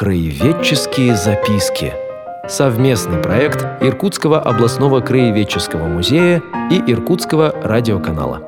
Краеведческие записки. Совместный проект Иркутского областного краеведческого музея и Иркутского радиоканала.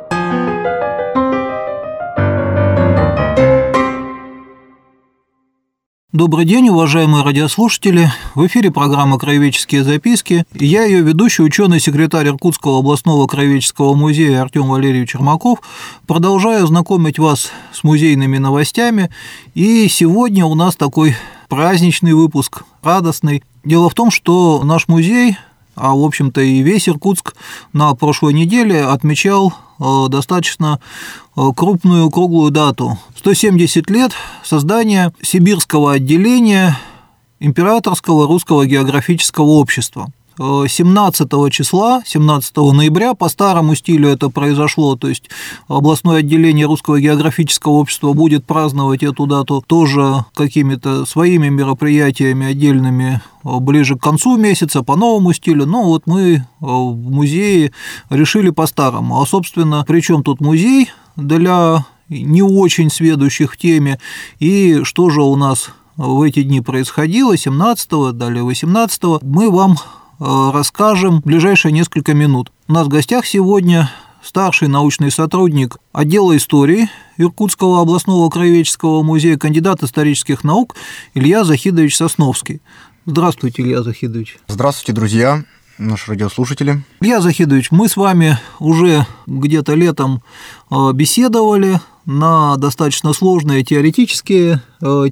Добрый день, уважаемые радиослушатели. В эфире программа «Краеведческие записки». Я ее ведущий, ученый-секретарь Иркутского областного краеведческого музея Артем Валерьевич Чермаков. Продолжаю знакомить вас с музейными новостями. И сегодня у нас такой праздничный выпуск, радостный. Дело в том, что наш музей а, в общем-то, и весь Иркутск на прошлой неделе отмечал э, достаточно э, крупную круглую дату. 170 лет создания Сибирского отделения Императорского русского географического общества – 17 числа, 17 ноября, по старому стилю это произошло, то есть областное отделение Русского географического общества будет праздновать эту дату тоже какими-то своими мероприятиями отдельными э, ближе к концу месяца по новому стилю, но вот мы э, в музее решили по-старому. А, собственно, при чем тут музей для не очень сведущих в теме, и что же у нас в эти дни происходило, 17 далее 18 мы вам Э, расскажем в ближайшие несколько минут. У нас в гостях сегодня старший научный сотрудник отдела истории Иркутского областного краеведческого музея, кандидат исторических наук Илья Захидович Сосновский. Здравствуйте, Илья Захидович. Здравствуйте, друзья наши радиослушатели. Илья Захидович, мы с вами уже где-то летом э, беседовали на достаточно сложные теоретические э,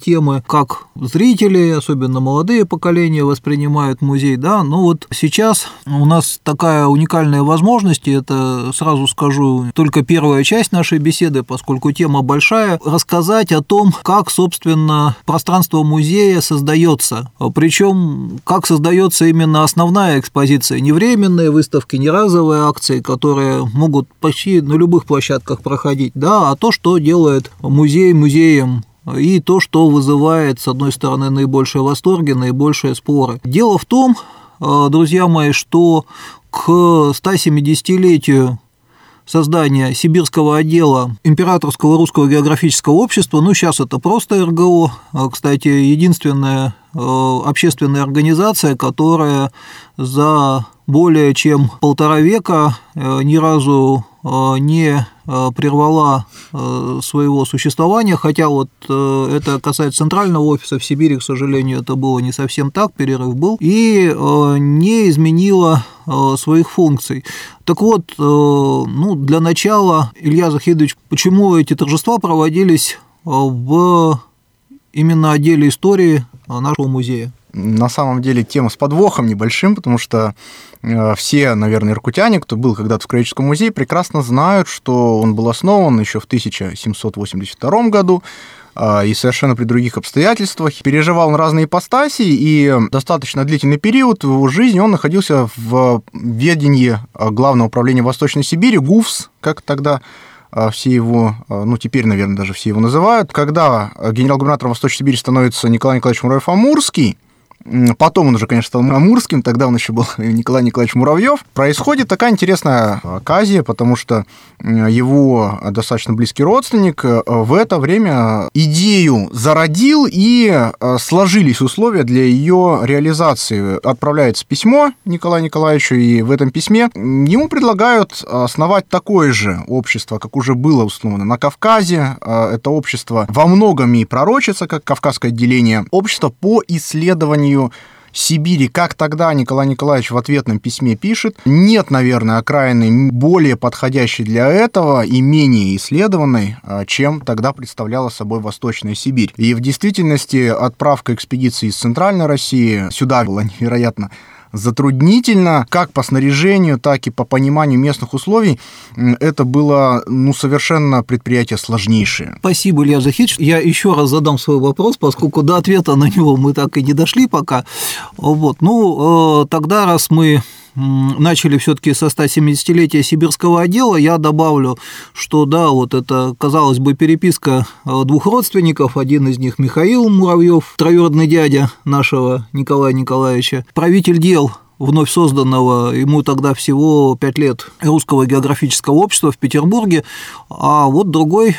темы, как зрители, особенно молодые поколения, воспринимают музей, да, но вот сейчас у нас такая уникальная возможность, и это сразу скажу только первая часть нашей беседы, поскольку тема большая, рассказать о том, как, собственно, пространство музея создается, причем как создается именно основная экспозиция, не временные выставки, не разовые акции, которые могут почти на любых площадках проходить, да, а то, что делает музей музеем и то, что вызывает, с одной стороны, наибольшее восторги, наибольшие споры. Дело в том, э, друзья мои, что к 170-летию создания сибирского отдела Императорского русского географического общества, ну сейчас это просто РГО, а, кстати, единственная э, общественная организация, которая за более чем полтора века э, ни разу э, не прервала своего существования, хотя вот это касается центрального офиса в Сибири, к сожалению, это было не совсем так, перерыв был, и не изменила своих функций. Так вот, ну, для начала, Илья Захидович, почему эти торжества проводились в именно отделе истории нашего музея? На самом деле тема с подвохом небольшим, потому что э, все, наверное, иркутяне, кто был когда-то в Краеведческом музее, прекрасно знают, что он был основан еще в 1782 году э, и совершенно при других обстоятельствах. Переживал он разные ипостаси, и достаточно длительный период в его жизни он находился в ведении э, Главного управления Восточной Сибири, ГУФС, как тогда все его, ну, теперь, наверное, даже все его называют. Когда генерал-губернатором Восточной Сибири становится Николай Николаевич Муравьев-Амурский, Потом он уже, конечно, стал Амурским, тогда он еще был Николай Николаевич Муравьев. Происходит такая интересная оказия, потому что его достаточно близкий родственник э, в это время идею зародил, и э, сложились условия для ее реализации. Отправляется письмо Николаю Николаевичу, и в этом письме ему предлагают основать такое же общество, как уже было условно на Кавказе. Э, это общество во многом и пророчится, как Кавказское отделение. Общество по исследованию созданию Сибири, как тогда Николай Николаевич в ответном письме пишет, нет, наверное, окраины более подходящей для этого и менее исследованной, а, чем тогда представляла собой Восточная Сибирь. И в действительности отправка экспедиции из Центральной России сюда была невероятно затруднительно, как по снаряжению, так и по пониманию местных условий. Это было ну, совершенно предприятие сложнейшее. Спасибо, Илья Захидович. Я еще раз задам свой вопрос, поскольку до ответа на него мы так и не дошли пока. Вот. Ну, э, тогда, раз мы начали все-таки со 170-летия сибирского отдела, я добавлю, что да, вот это, казалось бы, переписка э, двух родственников, один из них Михаил Муравьев, троюродный дядя нашего Николая Николаевича, правитель дел вновь созданного, ему тогда всего 5 лет, Русского географического общества в Петербурге, а вот другой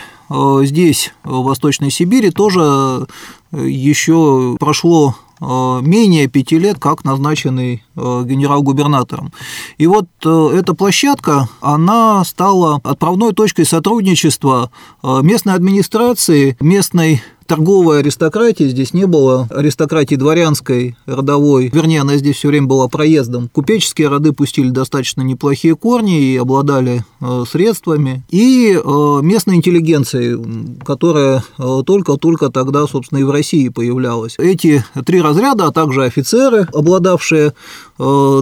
здесь, в Восточной Сибири, тоже еще прошло Э, менее пяти лет как назначенный э, генерал-губернатором. И вот э, эта площадка, она стала отправной точкой сотрудничества местной администрации, местной торговой аристократии, здесь не было аристократии дворянской, родовой, вернее, она здесь все время была проездом. Купеческие роды пустили достаточно неплохие корни и обладали э, средствами. И э, местной интеллигенцией, которая э, только-только тогда, собственно, и в России появлялась. Эти три разряда, а также офицеры, обладавшие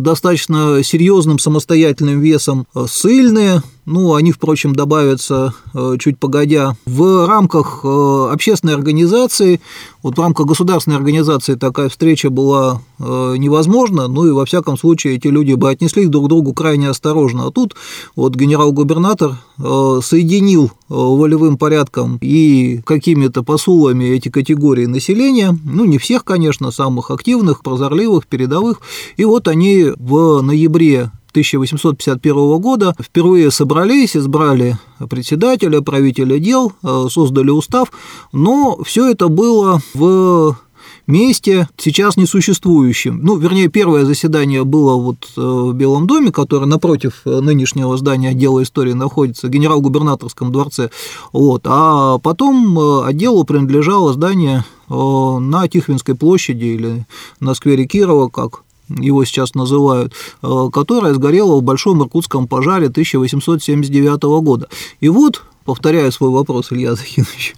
достаточно серьезным самостоятельным весом, сильные, ну, они, впрочем, добавятся э, чуть погодя. В рамках э, общественной организации, вот в рамках государственной организации такая встреча была э, невозможна, ну и во всяком случае эти люди бы отнеслись друг к другу крайне осторожно. А тут вот генерал-губернатор соединил волевым порядком и какими-то посулами эти категории населения, ну не всех, конечно, самых активных, прозорливых, передовых, и вот они в ноябре 1851 года впервые собрались, избрали председателя, правителя дел, э, создали устав, но все это было в месте, сейчас несуществующем. Ну, вернее, первое заседание было вот э, в Белом доме, который напротив нынешнего здания отдела истории находится, в генерал-губернаторском дворце. Вот. А потом э, отделу принадлежало здание на Тихвинской площади или на сквере Кирова, как его сейчас называют, э, которая сгорела в Большом Иркутском пожаре 1879 года. И вот, повторяю свой вопрос, Илья Захинович,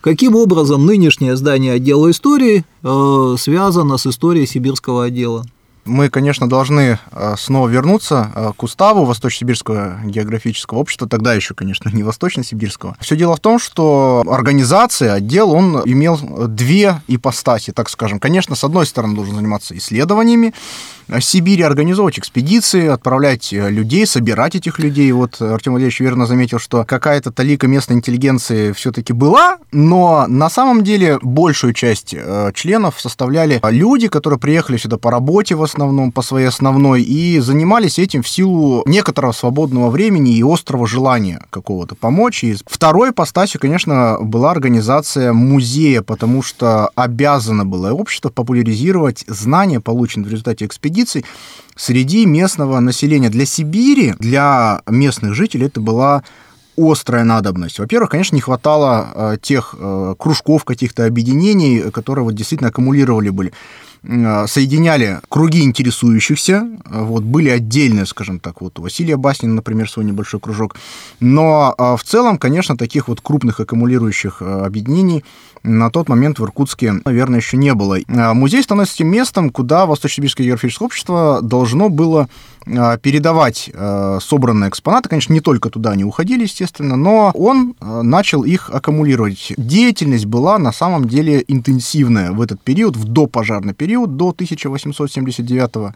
каким образом нынешнее здание отдела истории э, связано с историей сибирского отдела? Мы, конечно, должны э, снова вернуться э, к уставу Восточно-Сибирского географического общества, тогда еще, конечно, не Восточно-Сибирского. Все дело в том, что организация, отдел, он имел две ипостаси, так скажем. Конечно, с одной стороны, должен заниматься исследованиями, Сибири организовывать экспедиции, отправлять э, людей, собирать этих людей. Вот Артем Владимирович верно заметил, что какая-то талика местной интеллигенции все-таки была, но на самом деле большую часть э, членов составляли люди, которые приехали сюда по работе в основном, по своей основной, и занимались этим в силу некоторого свободного времени и острого желания какого-то помочь. И второй постасью, конечно, была организация музея, потому что обязано было общество популяризировать знания, полученные в результате экспедиции, экспедиций среди местного населения. Для Сибири, для местных жителей это была острая надобность. Во-первых, конечно, не хватало э, тех э, кружков, каких-то объединений, которые вот действительно аккумулировали были э, соединяли круги интересующихся, вот, были отдельные, скажем так, вот у Василия Баснина, например, свой небольшой кружок, но в целом, конечно, таких вот крупных аккумулирующих объединений на тот момент в Иркутске, наверное, еще не было. А, музей становится тем местом, куда Восточно-Сибирское географическое общество должно было а, передавать а, собранные экспонаты. Конечно, не только туда они уходили, естественно, но он начал их аккумулировать. Деятельность была на самом деле интенсивная в этот период, в допожарный период, до 1879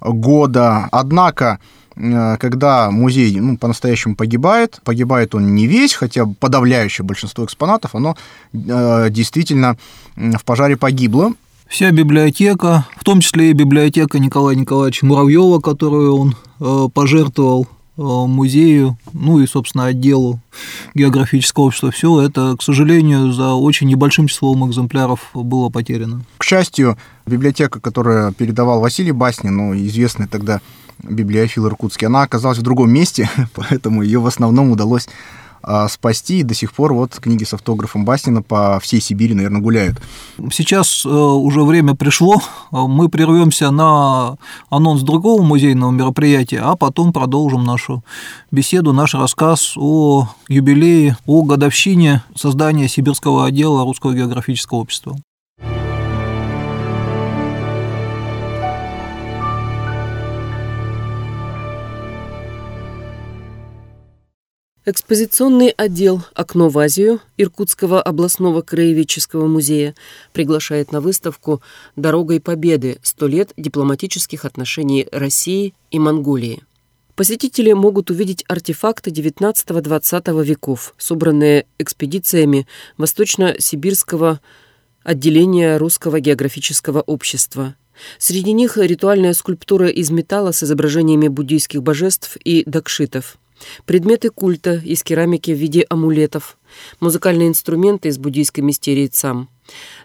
года. Однако когда музей ну, по-настоящему погибает, погибает он не весь, хотя подавляющее большинство экспонатов, оно э, действительно в пожаре погибло. Вся библиотека, в том числе и библиотека Николая Николаевича Муравьева, которую он э, пожертвовал э, музею, ну и, собственно, отделу географического общества, все это, к сожалению, за очень небольшим числом экземпляров было потеряно. К счастью, библиотека, которую передавал Василий Баснин, ну, известный тогда библиофил иркутский, она оказалась в другом месте, поэтому ее в основном удалось а, спасти, и до сих пор вот книги с автографом Баснина по всей Сибири, наверное, гуляют. Сейчас э, уже время пришло, мы прервемся на анонс другого музейного мероприятия, а потом продолжим нашу беседу, наш рассказ о юбилее, о годовщине создания Сибирского отдела Русского географического общества. Экспозиционный отдел «Окно в Азию» Иркутского областного краеведческого музея приглашает на выставку «Дорогой Победы. Сто лет дипломатических отношений России и Монголии». Посетители могут увидеть артефакты XIX-XX веков, собранные экспедициями Восточно-Сибирского отделения Русского географического общества. Среди них ритуальная скульптура из металла с изображениями буддийских божеств и дакшитов – предметы культа из керамики в виде амулетов, музыкальные инструменты из буддийской мистерии Цам.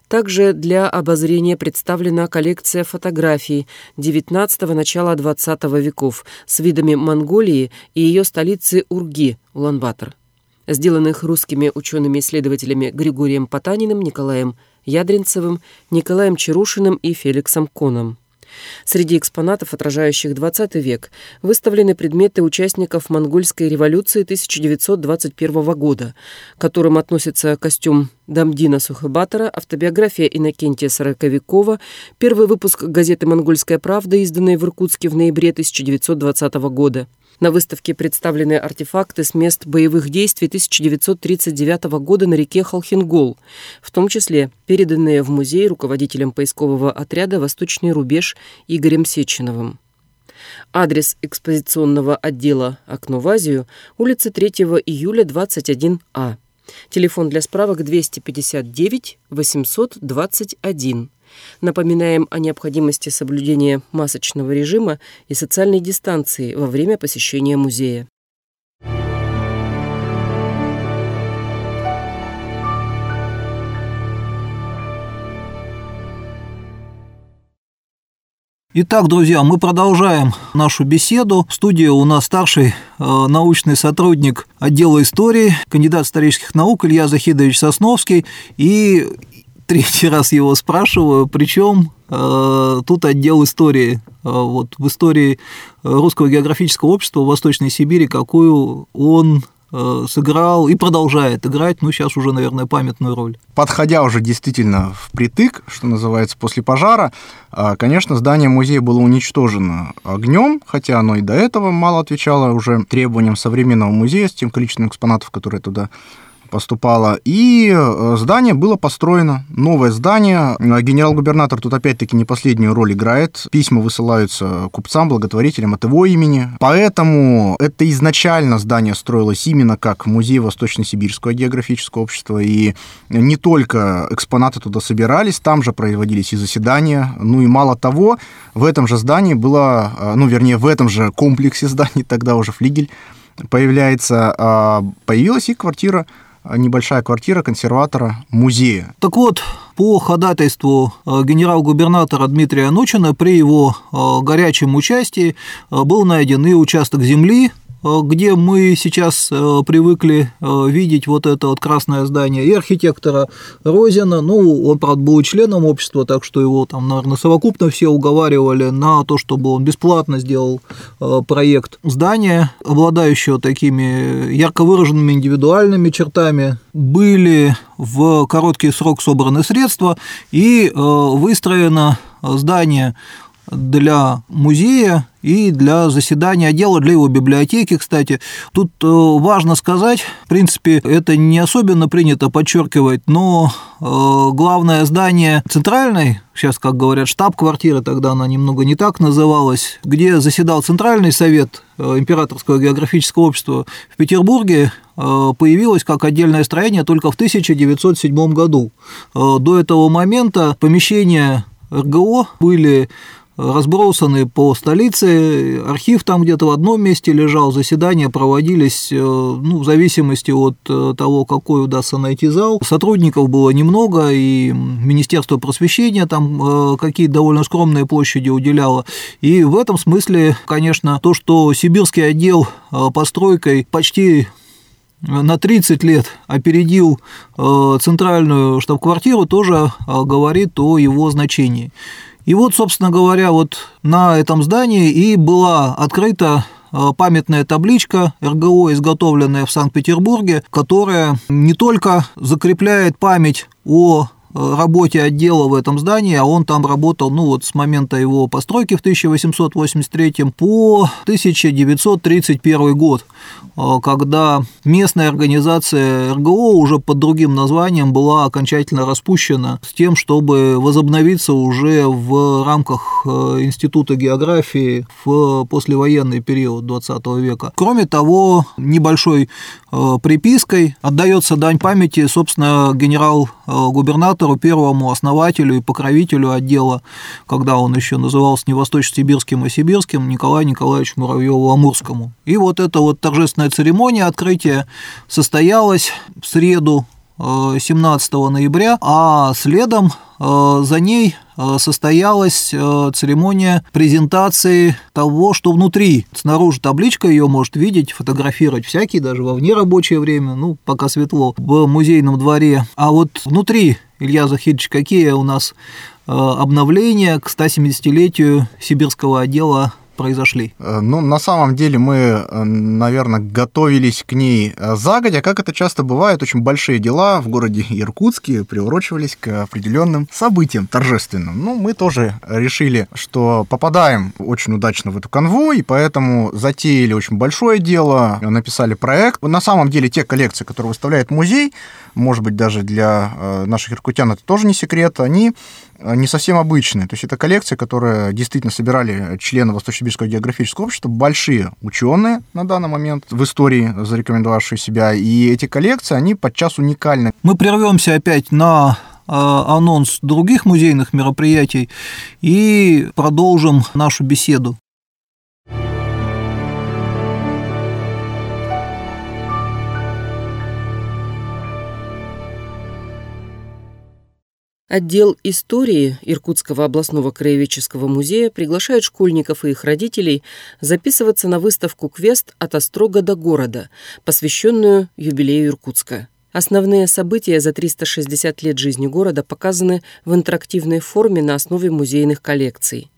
Также для обозрения представлена коллекция фотографий XIX – начала XX веков с видами Монголии и ее столицы Урги, Улан-Батор, сделанных русскими учеными-исследователями Григорием Потаниным, Николаем Ядринцевым, Николаем Чарушиным и Феликсом Коном. Среди экспонатов, отражающих XX век, выставлены предметы участников монгольской революции 1921 года, к которым относятся костюм Дамдина Сухобатора, автобиография Иннокентия Сороковикова, первый выпуск газеты «Монгольская правда», изданный в Иркутске в ноябре 1920 года, на выставке представлены артефакты с мест боевых действий 1939 года на реке Халхингол, в том числе переданные в музей руководителем поискового отряда «Восточный рубеж» Игорем Сеченовым. Адрес экспозиционного отдела «Окно в Азию» улица 3 июля, 21А. Телефон для справок 259 821. Напоминаем о необходимости соблюдения масочного режима и социальной дистанции во время посещения музея. Итак, друзья, мы продолжаем нашу беседу. В студии у нас старший э, научный сотрудник отдела истории, кандидат исторических наук Илья Захидович Сосновский и третий раз его спрашиваю, причем э, тут отдел истории. Э, вот в истории Русского географического общества в Восточной Сибири, какую он э, сыграл и продолжает играть, ну, сейчас уже, наверное, памятную роль. Подходя уже действительно впритык, что называется, после пожара, э, конечно, здание музея было уничтожено огнем, хотя оно и до этого мало отвечало уже требованиям современного музея с тем количеством экспонатов, которые туда поступало. И э, здание было построено, новое здание. Генерал-губернатор тут опять-таки не последнюю роль играет. Письма высылаются купцам, благотворителям от его имени. Поэтому это изначально здание строилось именно как музей Восточно-Сибирского географического общества. И не только экспонаты туда собирались, там же производились и заседания. Ну и мало того, в этом же здании было, э, ну вернее, в этом же комплексе зданий, тогда уже флигель появляется, а, появилась и квартира небольшая квартира консерватора музея. Так вот, по ходатайству э, генерал-губернатора Дмитрия Анучина при его э, горячем участии э, был найден и участок земли где мы сейчас э, привыкли э, видеть вот это вот красное здание, и архитектора Розина, ну, он, правда, был членом общества, так что его там, наверное, совокупно все уговаривали на то, чтобы он бесплатно сделал проект здания, обладающего такими ярко выраженными индивидуальными чертами, были в короткий срок собраны средства и выстроено здание для музея и для заседания отдела, для его библиотеки, кстати. Тут э, важно сказать, в принципе, это не особенно принято подчеркивать, но э, главное здание центральной, сейчас, как говорят, штаб-квартиры, тогда она немного не так называлась, где заседал Центральный совет э, Императорского географического общества в Петербурге, появилось как отдельное строение только в 1907 году. До этого момента помещения РГО были разбросаны по столице, архив там где-то в одном месте лежал, заседания проводились э, ну, в зависимости от э, того, какой удастся найти зал. Сотрудников было немного, и Министерство просвещения там э, какие-то довольно скромные площади уделяло. И в этом смысле, конечно, то, что сибирский отдел постройкой почти на 30 лет опередил центральную штаб-квартиру, тоже говорит о его значении. И вот, собственно говоря, вот на этом здании и была открыта э, памятная табличка РГО, изготовленная в Санкт-Петербурге, которая не только закрепляет память о работе отдела в этом здании, а он там работал, ну вот с момента его постройки в 1883 по 1931 год, а, когда местная организация РГО уже под другим названием была окончательно распущена с тем, чтобы возобновиться уже в рамках э, Института географии в послевоенный период 20 века. Кроме того, небольшой э, припиской отдается дань памяти, собственно, генерал-губернатор консерватору, первому основателю и покровителю отдела, когда он еще назывался не Восточно-Сибирским, а Сибирским, Николаю Николаевичу Муравьеву-Амурскому. И вот эта вот торжественная церемония открытия состоялась в среду 17 э, ноября, а следом э, за ней э, состоялась церемония презентации того, что внутри. Снаружи табличка, ее может видеть, фотографировать всякий, даже во внерабочее время, ну, пока светло, в музейном дворе. А вот внутри, Илья Захидович, какие у нас обновления к 170-летию сибирского отдела произошли? Э, ну, на самом деле мы, э, наверное, готовились к ней э, загодя. Как это часто бывает, очень большие дела в городе Иркутске приурочивались к определенным событиям торжественным. Ну, мы тоже решили, что попадаем очень удачно в эту канву, и поэтому затеяли очень большое дело, написали проект. На самом деле, те коллекции, которые выставляет музей, может быть, даже для наших иркутян это тоже не секрет, они не совсем обычные. То есть это коллекция, которая действительно собирали члены Восточно-Сибирского географического общества, большие ученые на данный момент в истории, зарекомендовавшие себя. И эти коллекции, они подчас уникальны. Мы прервемся опять на а, анонс других музейных мероприятий и продолжим нашу беседу. Отдел истории Иркутского областного краеведческого музея приглашает школьников и их родителей записываться на выставку «Квест от Острога до города», посвященную юбилею Иркутска. Основные события за 360 лет жизни города показаны в интерактивной форме на основе музейных коллекций.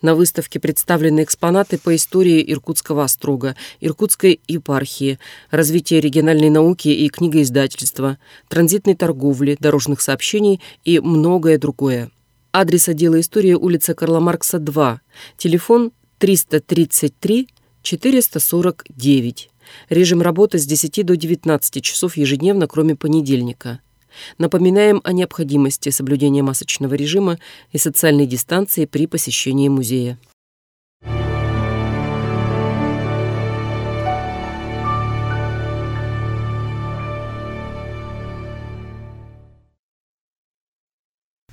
На выставке представлены экспонаты по истории Иркутского острога, Иркутской епархии, развития региональной науки и книгоиздательства, транзитной торговли, дорожных сообщений и многое другое. Адрес отдела истории улица Карла Маркса, 2, телефон 333 449. Режим работы с 10 до 19 часов ежедневно, кроме понедельника. Напоминаем о необходимости соблюдения масочного режима и социальной дистанции при посещении музея.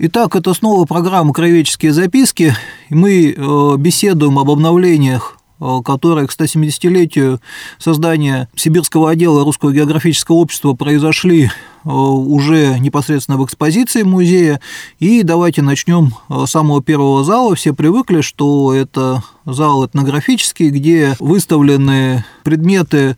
Итак, это снова программа «Краеведческие записки». Мы э, беседуем об обновлениях которые к 170-летию создания Сибирского отдела Русского географического общества произошли э, уже непосредственно в экспозиции музея. И давайте начнем э, с самого первого зала. Все привыкли, что это зал этнографический, где выставлены предметы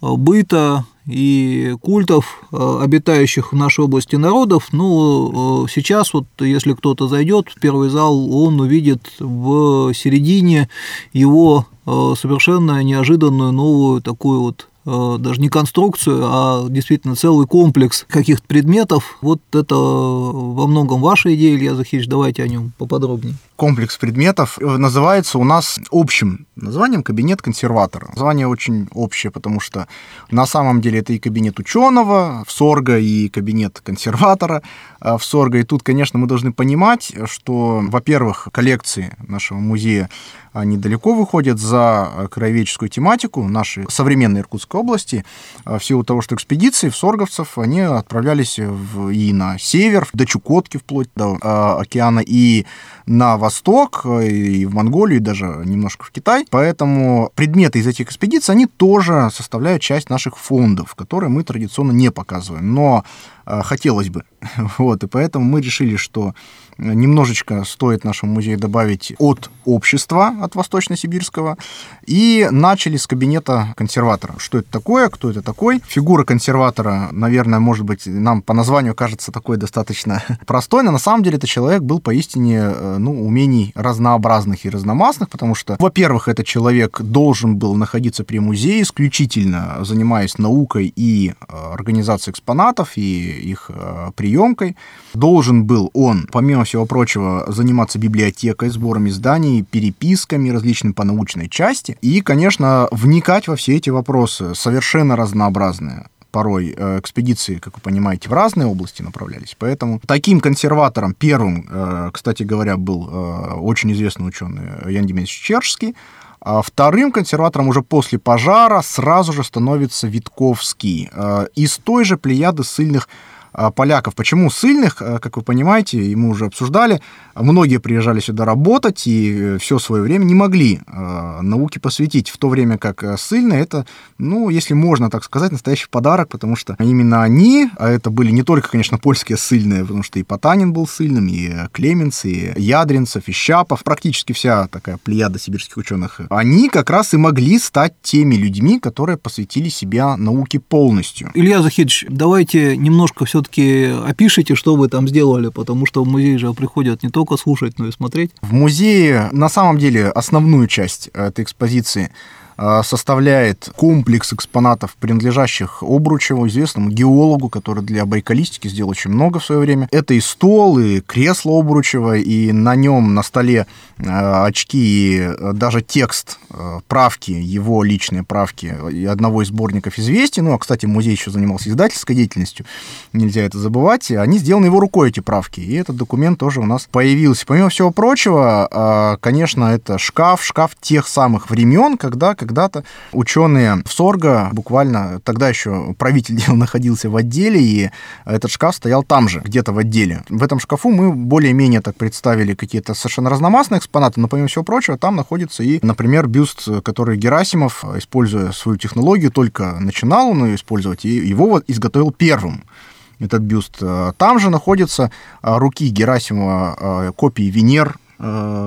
быта, и культов, обитающих в нашей области народов. Ну, сейчас вот, если кто-то зайдет в первый зал, он увидит в середине его Э, совершенно неожиданную новую такую вот Э, даже не конструкцию, а действительно целый комплекс каких-то предметов. Вот это во многом ваша идея, Илья Захич, давайте о нем поподробнее. Комплекс предметов э, называется у нас общим названием кабинет консерватора. Название очень общее, потому что на самом деле это и кабинет ученого в Сорго, и кабинет консерватора э, в Сорго. И тут, конечно, мы должны понимать, что, во-первых, коллекции нашего музея они далеко выходят за краеведческую тематику нашей современной Иркутской области, в силу того, что экспедиции в Сорговцев, они отправлялись в, и на север, до Чукотки, вплоть до э, океана, и на восток, и в Монголию, и даже немножко в Китай. Поэтому предметы из этих экспедиций, они тоже составляют часть наших фондов, которые мы традиционно не показываем. Но э, хотелось бы. Вот, и поэтому мы решили, что немножечко стоит нашему музею добавить от общества, от Восточно-Сибирского, и начали с кабинета консерватора. Что это такое, кто это такой? Фигура консерватора, наверное, может быть, нам по названию кажется такой достаточно простой, но на самом деле это человек был поистине, э, ну, умений разнообразных и разномастных, потому что, во-первых, этот человек должен был находиться при музее исключительно занимаясь наукой и э, организацией экспонатов, и их э, приемкой. Должен был он, помимо всего прочего, заниматься библиотекой, сбором изданий, переписками различными по научной части. И, конечно, вникать во все эти вопросы, совершенно разнообразные. Порой э, экспедиции, как вы понимаете, в разные области направлялись. Поэтому таким консерватором первым, э, кстати говоря, был э, очень известный ученый Ян Демьянович Чержский, а вторым консерватором уже после пожара сразу же становится Витковский из той же плеяды сильных поляков. Почему сильных, а, как вы понимаете, и мы уже обсуждали, многие приезжали сюда работать и э, все свое время не могли а, науке посвятить, в то время как сильные это, ну, если можно так сказать, настоящий подарок, потому что именно они, а это были не только, конечно, польские сильные, потому что и Потанин был сильным, и Клеменц, и Ядринцев, и Щапов, практически вся такая плеяда сибирских ученых, они как раз и могли стать теми людьми, которые посвятили себя науке полностью. Илья Захидович, давайте немножко все все-таки опишите, что вы там сделали, потому что в музей же приходят не только слушать, но и смотреть. В музее на самом деле основную часть этой экспозиции Э, составляет комплекс экспонатов, принадлежащих Обручеву, известному геологу, который для байкалистики сделал очень много в свое время. Это и стол, и кресло Обручева, и на нем на столе э, очки, и э, даже текст правки, его личные правки одного из сборников известий. Ну, а, кстати, музей еще занимался издательской деятельностью, нельзя это забывать. Они сделаны его рукой, эти правки, и этот документ тоже у нас появился. Помимо всего прочего, конечно, это шкаф, шкаф тех самых времен, когда, когда когда-то ученые в Сорго, буквально тогда еще правитель дел находился в отделе, и этот шкаф стоял там же, где-то в отделе. В этом шкафу мы более-менее так представили какие-то совершенно разномастные экспонаты, но помимо всего прочего, там находится и, например, бюст, который Герасимов, используя свою технологию, только начинал он ее использовать, и его вот изготовил первым этот бюст. Там же находятся руки Герасимова, копии Венер,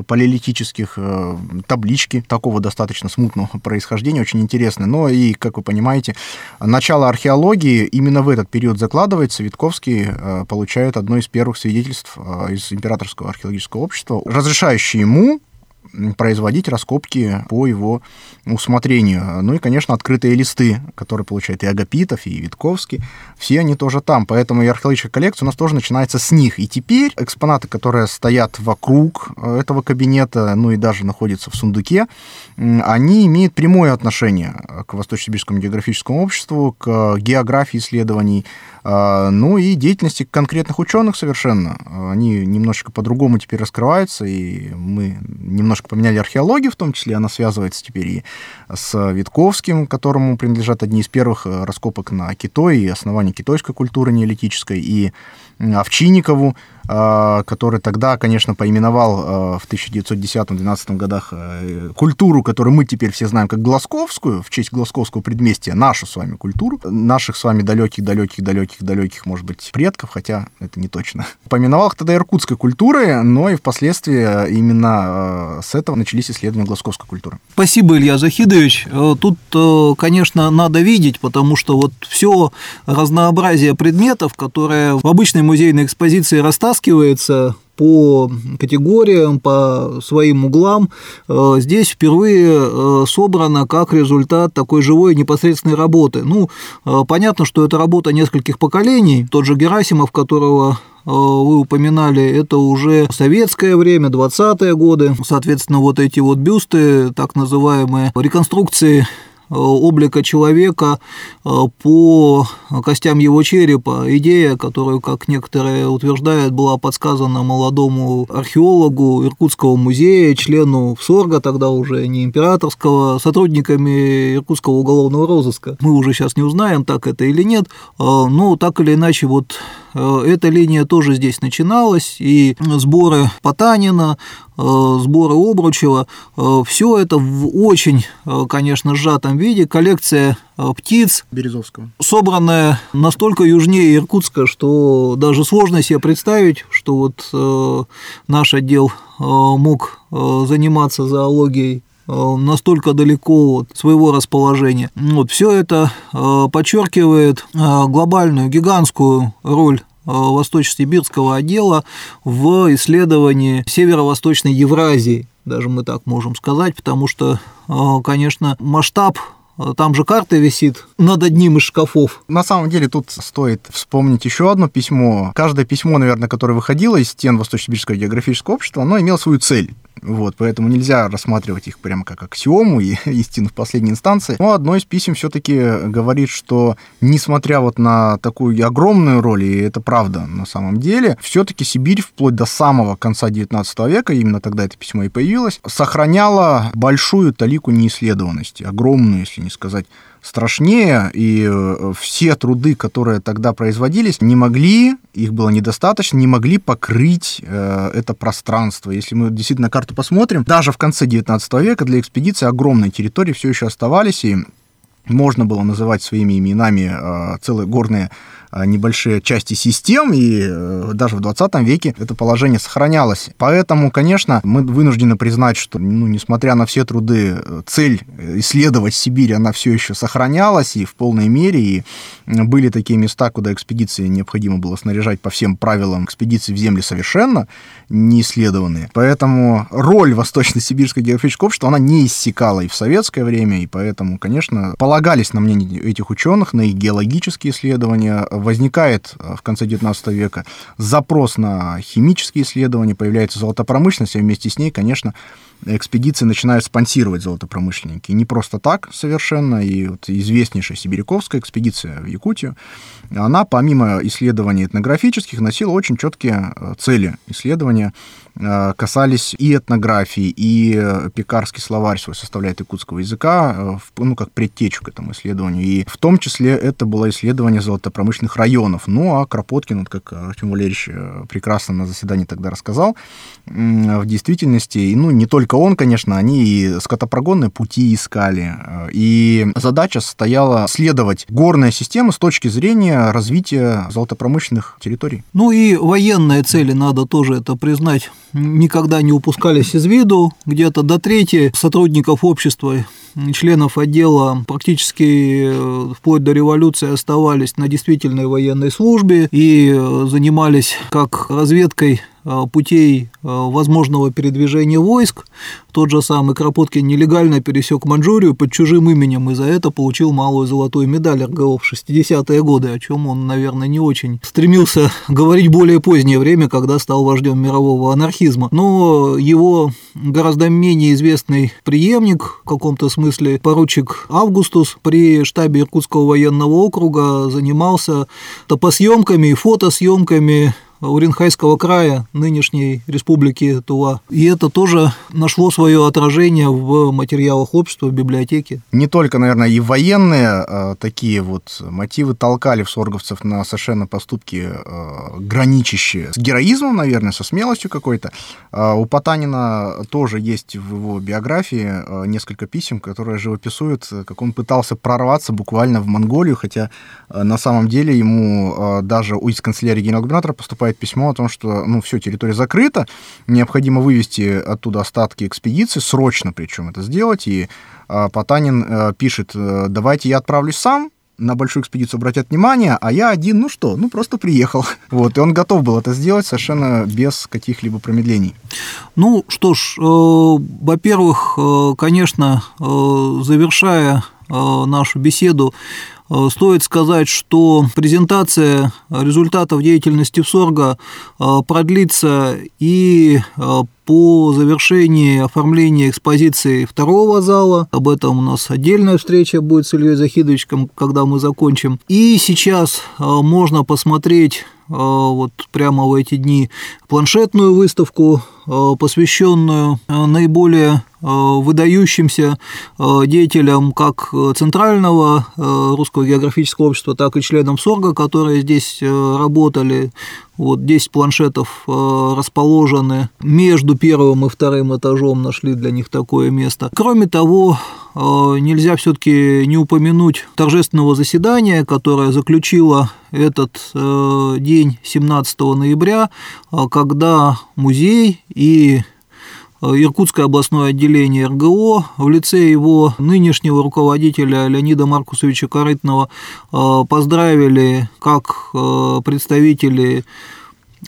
палеолитических э, таблички такого достаточно смутного происхождения, очень интересные. Но и, как вы понимаете, начало археологии именно в этот период закладывается. Витковский э, получает одно из первых свидетельств из Императорского археологического общества, разрешающее ему производить раскопки по его усмотрению. Ну и, конечно, открытые листы, которые получает и Агапитов, и Витковский, все они тоже там. Поэтому и археологическая коллекция у нас тоже начинается с них. И теперь экспонаты, которые стоят вокруг э, этого кабинета, ну и даже находятся в сундуке, они имеют прямое отношение к Восточно-Сибирскому географическому обществу, к географии исследований, ну и деятельности конкретных ученых совершенно. Они немножечко по-другому теперь раскрываются, и мы немножко поменяли археологию, в том числе она связывается теперь и с Витковским, которому принадлежат одни из первых э, раскопок на Китой и основания китайской культуры неолитической, и Овчинникову, а, который тогда, конечно, поименовал а, в 1910-12 годах э, культуру, которую мы теперь все знаем как Глазковскую, в честь Глазковского предместья, нашу с вами культуру, наших с вами далеких-далеких-далеких-далеких, может быть, предков, хотя это не точно. Поименовал их тогда иркутской культурой, но и впоследствии именно с этого начались исследования Глазковской культуры. Спасибо, Илья Захидович. Э, тут, э, конечно, надо видеть, потому что вот все разнообразие предметов, которые в обычной музейной экспозиции растаскиваются, растаскивается по категориям, по своим углам, э, здесь впервые э, собрано как результат такой живой непосредственной работы. Ну, э, понятно, что это работа нескольких поколений. Тот же Герасимов, которого вы упоминали, это уже советское время, 20-е годы. Соответственно, вот эти вот бюсты, так называемые реконструкции облика человека э, по костям его черепа. Идея, которую, как некоторые утверждают, была подсказана молодому археологу Иркутского музея, члену ВСОРГа, тогда уже не императорского, сотрудниками Иркутского уголовного розыска. Мы уже сейчас не узнаем, так это или нет, э, но так или иначе вот эта линия тоже здесь начиналась, и сборы Потанина, Э, сборы Обручева, э, все это в очень, э, конечно, сжатом виде. Коллекция птиц. Березовского. Собранная настолько южнее Иркутска, что даже сложно себе представить, что вот наш отдел мог заниматься зоологией настолько далеко от своего расположения. Вот, все это подчеркивает глобальную, гигантскую роль Э, Восточно-Сибирского отдела в исследовании северо-восточной Евразии, даже мы так можем сказать, потому что, э, конечно, масштаб э, там же карта висит над одним из шкафов. На самом деле тут стоит вспомнить еще одно письмо. Каждое письмо, наверное, которое выходило из стен Восточно-Сибирского географического общества, оно имело свою цель. Вот, поэтому нельзя рассматривать их прямо как аксиому и истину в последней инстанции. Но одно из писем все-таки говорит, что несмотря вот на такую огромную роль, и это правда на самом деле, все-таки Сибирь вплоть до самого конца 19 века, именно тогда это письмо и появилось, сохраняла большую талику неисследованности, огромную, если не сказать страшнее, и э, все труды, которые тогда производились, не могли, их было недостаточно, не могли покрыть э, это пространство. Если мы действительно карту посмотрим, даже в конце 19 века для экспедиции огромные территории все еще оставались, и можно было называть своими именами э, целые горные небольшие части систем, и э, даже в 20 веке это положение сохранялось. Поэтому, конечно, мы вынуждены признать, что, ну, несмотря на все труды, э, цель исследовать Сибирь, она все еще сохранялась и в полной мере, и были такие места, куда экспедиции необходимо было снаряжать по всем правилам экспедиции в земли совершенно не исследованные. Поэтому роль Восточно-Сибирского географического общества, она не иссякала и в советское время, и поэтому, конечно, полагались на мнение этих ученых, на их геологические исследования, возникает э, в конце XIX века запрос на химические исследования, появляется золотопромышленность, а вместе с ней, конечно, экспедиции начинают спонсировать золотопромышленники. И не просто так совершенно. И вот известнейшая Сибиряковская экспедиция в Якутию, она помимо исследований этнографических носила очень четкие э, цели исследования Э, касались и этнографии, и пекарский словарь свой составляет якутского языка, ну, как предтечу к этому исследованию. И в том числе это было исследование золотопромышленных районов. Ну, а Кропоткин, вот как Артем Валерьевич прекрасно на заседании тогда рассказал, в действительности, и, ну, не только он, конечно, они и скотопрогонные пути искали. И задача состояла следовать горная система с точки зрения развития золотопромышленных территорий. Ну и военные цели, надо тоже это признать, никогда не упускались из виду. Где-то до трети сотрудников общества членов отдела практически э, вплоть до революции оставались на действительной военной службе и э, занимались как разведкой путей э, возможного передвижения войск. Тот же самый Кропоткин нелегально пересек Манчжурию под чужим именем и за это получил малую золотую медаль РГО в 60-е годы, о чем он, наверное, не очень стремился говорить более позднее время, когда стал вождем мирового анархизма. Но его гораздо менее известный преемник, в каком-то смысле поручик Августус при штабе Иркутского военного округа занимался топосъемками и фотосъемками Уренхайского края, нынешней республики Тула. И это тоже нашло свое отражение в материалах общества, в библиотеке. Не только, наверное, и военные а, такие вот мотивы толкали в сорговцев на совершенно поступки а, граничащие с героизмом, наверное, со смелостью какой-то. А, у Потанина тоже есть в его биографии а, несколько писем, которые живописуют, как он пытался прорваться буквально в Монголию, хотя а, на самом деле ему а, даже из канцелярии генерал-губернатора поступает поступает письмо о том, что, ну, все, территория закрыта, необходимо вывести оттуда остатки экспедиции, срочно причем это сделать, и э, Потанин э, пишет, э, давайте я отправлюсь сам, на большую экспедицию обратят внимание, а я один, ну что, ну просто приехал. Вот, и он готов был это сделать совершенно без каких-либо промедлений. Ну что ж, э, во-первых, э, конечно, э, завершая э, нашу беседу, стоит сказать, что презентация результатов деятельности ВСОРГа э, продлится и э, по завершении оформления экспозиции второго зала. Об этом у нас отдельная встреча будет с Ильей Захидовичем, когда мы закончим. И сейчас можно посмотреть вот прямо в эти дни планшетную выставку, посвященную наиболее Э, выдающимся э, деятелям как Центрального э, русского географического общества, так и членам СОРГа, которые здесь работали. Вот 10 планшетов расположены между первым и вторым этажом, нашли для них такое место. Кроме того, нельзя все-таки не упомянуть торжественного заседания, которое заключило этот день 17 ноября, когда музей и Э, Иркутское областное отделение РГО. В лице его нынешнего руководителя Леонида Маркусовича Корытного э, поздравили как э, представители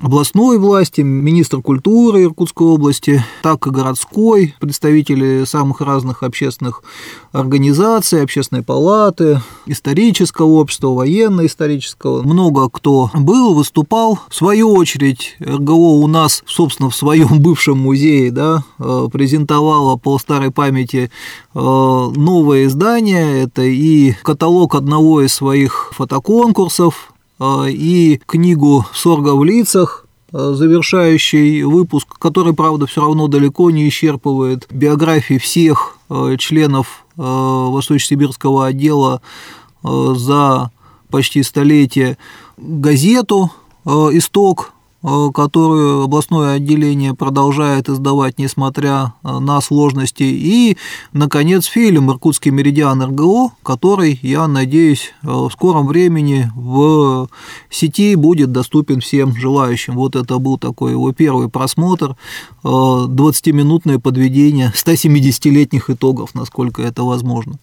областной власти, министр культуры Иркутской области, так и городской, представители самых разных общественных организаций, общественной палаты, исторического общества, военно-исторического. Много кто был, выступал. В свою очередь, РГО у нас, собственно, в своем бывшем музее да, э, презентовала по старой памяти э, новое издание. Это и каталог одного из своих фотоконкурсов, и книгу «Сорга в лицах», а, завершающий выпуск, который, правда, все равно далеко не исчерпывает биографии всех а, членов Восточно-Сибирского отдела за почти столетие. Газету «Исток», которую областное отделение продолжает издавать, несмотря э, на сложности. И, наконец, фильм «Иркутский меридиан РГО», который, я надеюсь, э, в скором времени в сети будет доступен всем желающим. Вот это был такой его первый просмотр, 20-минутное подведение 170-летних итогов, насколько это возможно.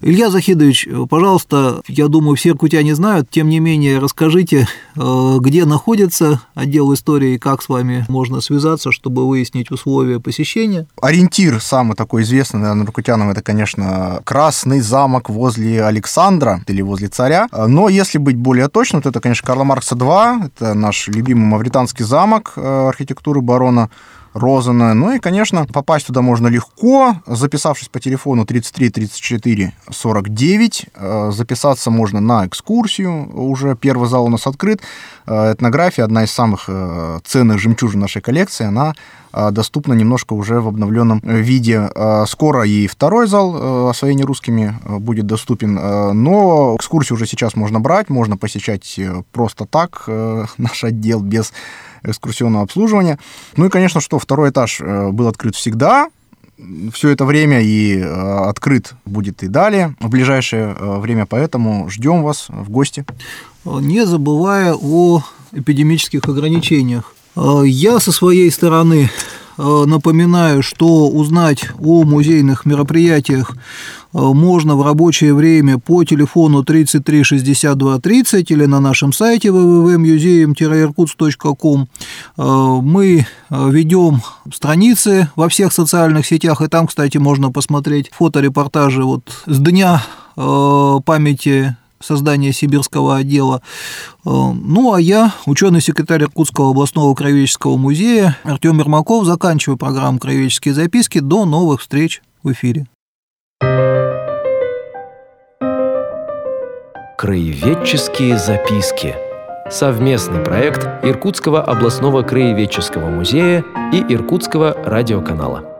Илья Захидович, пожалуйста, я думаю, все иркутяне знают, тем не менее, расскажите, где находится отдел истории, как с вами можно связаться, чтобы выяснить условия посещения? Ориентир самый такой известный, наверное, рукутянам, это, конечно, Красный замок возле Александра или возле царя. Но если быть более точным, то это, конечно, Карла Маркса 2, это наш любимый мавританский замок э, архитектуры барона Розана. Ну и, конечно, попасть туда можно легко, записавшись по телефону 33 34 49. Записаться можно на экскурсию, уже первый зал у нас открыт. Э, этнография, одна из самых э, ценных жемчужин нашей коллекции, она э, доступна немножко уже в обновленном виде. Скоро и второй зал освоения русскими будет доступен, но экскурсию уже сейчас можно брать, можно посещать просто так наш отдел без экскурсионного обслуживания. Ну и, конечно, что второй этаж э, был открыт всегда, все это время и э, открыт будет и далее в ближайшее э, время, поэтому ждем вас в гости. Не забывая о эпидемических ограничениях. Я со своей стороны напоминаю, что узнать о музейных мероприятиях э, можно в рабочее время по телефону 33 62 30 или на нашем сайте www.museum-irkutsk.com. Э, мы ведем страницы во всех социальных сетях, и там, кстати, можно посмотреть фоторепортажи вот с дня памяти создания сибирского отдела. Э, ну, а я, ученый-секретарь Иркутского областного краеведческого музея Артем Ермаков, заканчиваю программу «Краеведческие записки». До новых встреч в эфире. Краеведческие записки. Совместный проект Иркутского областного краеведческого музея и Иркутского радиоканала.